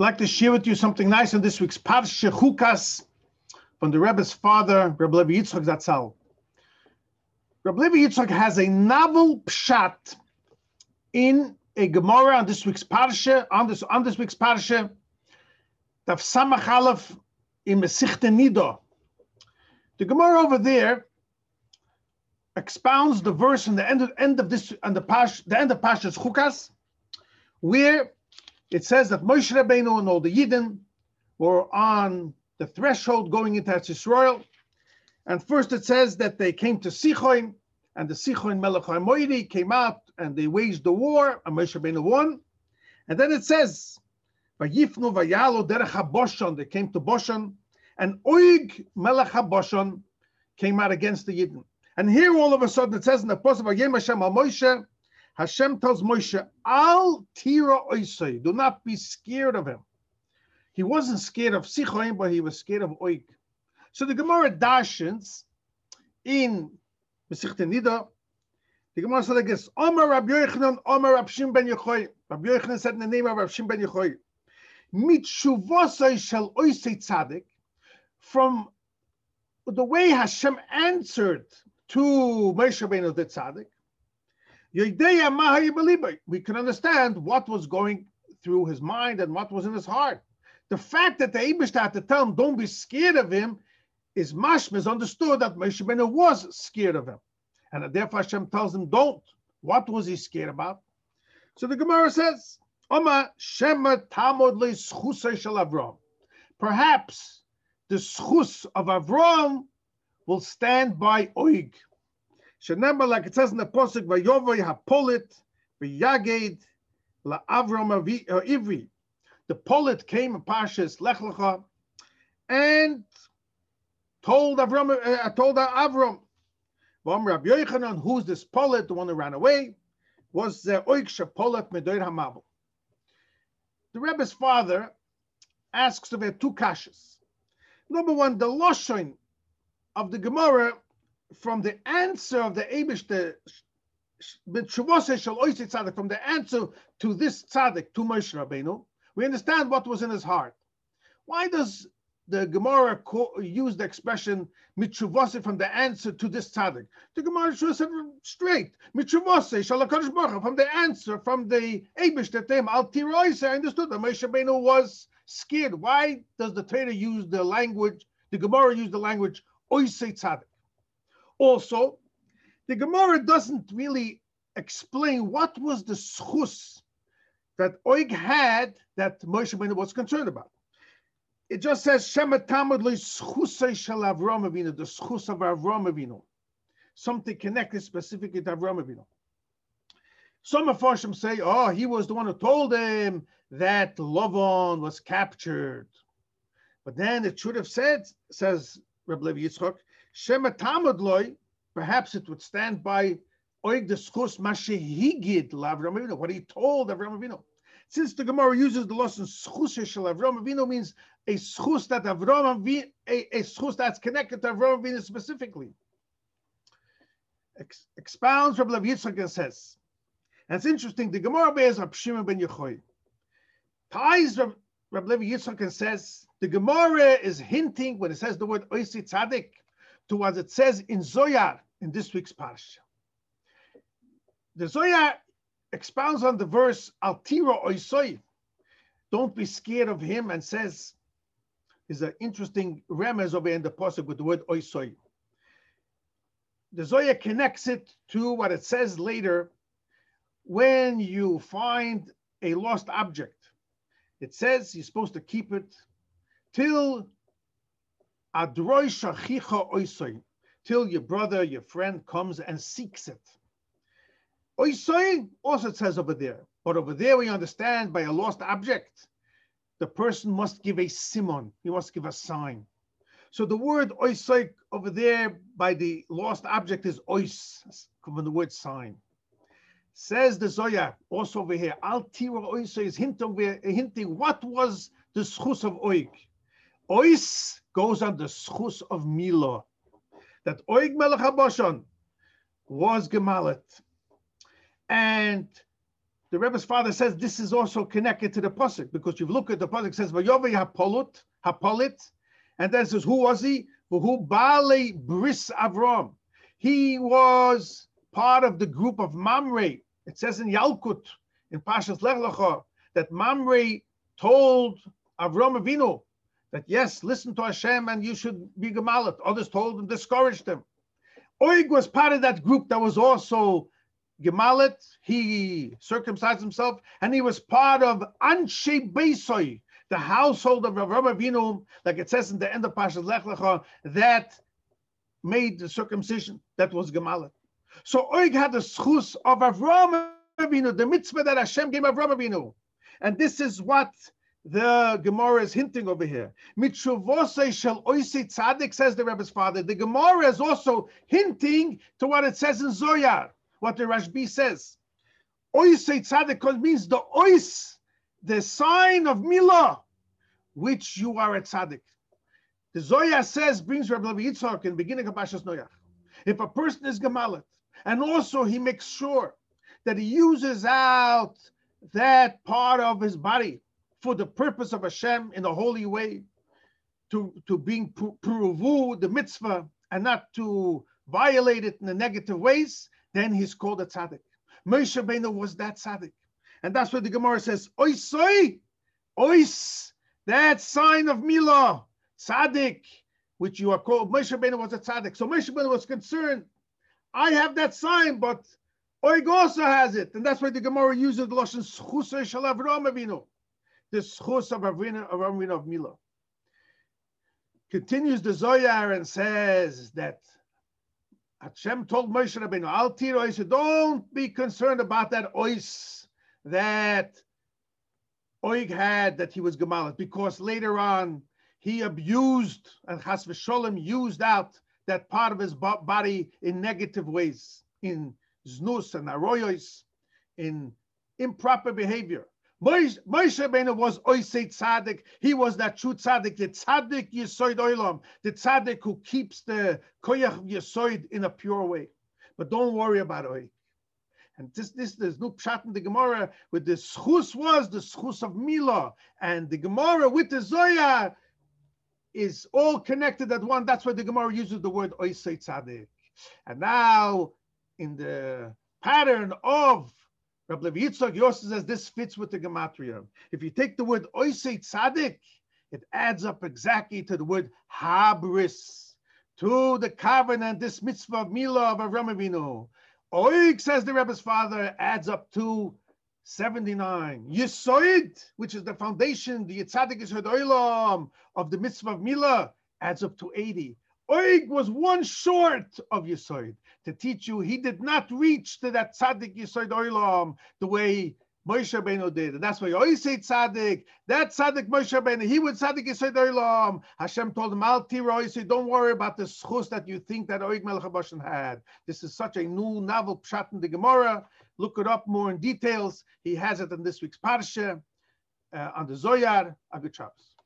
Like to share with you something nice in this week's Parsha Chukas from the Rebbe's father, Rebbe Levi Yitzchak Zatzal. Rebbe Levi Yitzchak has a novel pshat in a Gemara on this week's Parsha, on this, on this week's Parsha, Daf Samach Aleph in Mesichte Nido. The Gemara over there expounds the verse in the end of, end of this, and the Pash, the end of Pasha's Chukas, where it says that Moshe Rabbeinu and all the Yidden were on the threshold going into Israel. And first it says that they came to Sichoin, and the Sichoin Melech Moiri came out and they waged the war, and Moshe Rabbeinu won. And then it says, Vayifnu Vayalo Derech HaBoshon, they came to Boshan, and Oig Melech HaBoshon came out against the Yidden. And here all of a sudden it says in the Pasuk Vayem Hashem al Moshe, Hashem tells Moshe, Al tira oisei, do not be scared of him. He wasn't scared of Sichoim, but he was scared of Oik. So the Gemara dashens in Mesichte Nida, the Gemara said like this, Omer Rabbi Yochanan, Omer Rabbi Shim ben Yechoy. Rabbi Yochanan said in the name of Rabbi Shim ben Yechoy, Mitshuvosai shall oisei tzadik, from the way Hashem answered to Moshe Rabbeinu the tzaddik, we can understand what was going through his mind and what was in his heart. The fact that the Abishta had to tell him, don't be scared of him, is mashmas understood that Moshe was scared of him. And therefore Hashem tells him, don't. What was he scared about? So the Gemara says, Oma Shema Tamod Perhaps the schus of Avram will stand by Oig. Shenema, like it says in the Pasuk, Vayovoy Hapolit, V'yaged, La'avram uh, Ivri. The Polit came Pashas Lech Lecha and told Avram, uh, told Avram, Rabbi Yochanan, who's this Polit, the one who ran away, was the Oik Shapolit Medoir Hamabul. The Rebbe's father asks of two kashas. Number one, the Loshoin of the Gemara from the answer of the Abish, the from the answer to this tzaddik, to Moshe Rabbeinu, we understand what was in his heart. Why does the Gemara use the expression mitzuvose from the answer to this tzaddik? The Gemara should have said straight mitzuvose shalakadosh baruch from the answer from the Abish that them al tiroise. I understood that Moshe Rabbeinu was scared. Why does the Torah use the language? The Gemara use the language oise tzaddik. Also, the Gemara doesn't really explain what was the schus that Oig had that Moshe Rabbeinu was concerned about. It just says Shema Tamad li schusay shel Avram Avinu, the schus of Avram Avinu, something connected specifically to Avram Avinu. Some of Farshim say, oh, he was the one who told him that Lavan was captured. But then it should have said, says Reb Levi Yitzchak, Shema Tamud loy, perhaps it would stand by Oig the Schus Mashehigid Lavram Avinu, what he told Avram Avinu. Since the Gemara uses the lesson Schus Shel Avram means a Schus that Avram Avinu, a, a Schus that's connected to Avram Avinu specifically. Ex, expounds Rabbi Yitzchak and says, and it's interesting, the Gemara bears Rab Shimon ben Yechoy. Ties Rab, Rab Levi Yitzchak and says, the Gemara is hinting when it says the word Oisi Tzadik, to what it says in Zoyar in this week's parsha. The Zoyar expounds on the verse Altira Oisoi. Don't be scared of him, and says, is an interesting remez over in the pasuk with the word Oisoi. The Zoya connects it to what it says later when you find a lost object. It says you're supposed to keep it till Adroi shachicha oisoi, till your brother, your friend comes and seeks it. Oisoi also says over there, but over there we understand by a lost object, the person must give a simon, he must give a sign. So the word oisoi over there by the lost object is ois, from the word sign. Says the Zoya also over here, Al Tira Oisoi is hinting, hinting what was the schus of oik. Ois goes on the schus of Mila, that Oig Melech HaBashon was Gemalit. And the Rebbe's father says this is also connected to the pasuk because you look at the pasuk says Vayovi Hapolut Hapolit, and then says who was he? Who Bale Bris Avram. He was part of the group of Mamre. It says in Yalkut in Pashas Lech Lecha that Mamre told Avram Avinu that yes, listen to Hashem and you should be gemalit. Others told him, discouraged him. Oig was part of that group that was also gemalit. He circumcised himself, and he was part of Anshe Beisoy, the household of Avram Avinu, like it says in the end of Pashas Lech Lecha, that made the circumcision that was gemalit. So Oig had the schus of Avram Avinu, the mitzvah that Hashem gave Avram Avinu. And this is what the Gemara is hinting over here. Mitshuvosei shel oisi tzaddik, says the Rebbe's father. The Gemara is also hinting to what it says in Zoyar, what the Rashbi says. Oisi tzaddik means the ois, the sign of Milah, which you are a tzaddik. The Zoyar says, brings Rabbi Levi Yitzhak in beginning of Pashas Noach. If a person is Gemalit, and also he makes sure that he uses out that part of his body for the purpose of Hashem in a holy way, to, to being puruvu, the mitzvah, and not to violate it in the negative ways, then he's called a tzaddik. Moshe Rabbeinu was that tzaddik. And that's what the Gemara says, oisoi, ois, that sign of Milah, tzaddik, which you are called, Moshe Rabbeinu was a tzaddik. So Moshe Rabbeinu was concerned, I have that sign, but Oig also has it. And that's why the Gemara uses the Lashon Schusay Shalav Avinu the schus of Avinu, of Avinu of Mila. Continues the Zoyar and says that Hashem told Moshe Rabbeinu, Al tiro, don't be concerned about that ois that Oig had that he was Gemalit, because later on he abused and Chas v'sholem used out that part of his body in negative ways, in znus and aroyos, in improper behavior. Moshe Rabbeinu was Oisei Tzaddik. He was that true Tzaddik, the Tzaddik Yesoid Oilam, the Tzaddik who keeps the Koyach Yesoid in a pure way. But don't worry about it. And this, this, there's no pshat in the Gemara with the schus was the schus of Mila, and the Gemara with the Zoya is all connected at one. That's why the Gemara uses the word Oisei Tzaddik. And now, in the pattern of Rabbi Levi Yitzchak also says this fits with the gematria. If you take the word oisei tzadik, it adds up exactly to the word habris, to the covenant, this mitzvah of Mila of Avram Avinu. Oik, says the Rebbe's father, adds up to 79. Yisoid, which is the foundation, the Yitzadik Yisod Oilam of the mitzvah of Mila, adds up to 80. Oig was one short of Yisoid to teach you he did not reach to that tzaddik Yisoid Oilam the way Moshe Rabbeinu did. And that's why always say tzaddik. That tzaddik Moshe Rabbeinu, he would tzaddik Yisoid Oilam. Hashem told him, Al tiro, he don't worry about the schus that you think that Oig Melech had. This is such a new novel pshat in the Gemara. Look it up more in details. He has it in this week's Parsha uh, on the Zoyar. A good Shabbos.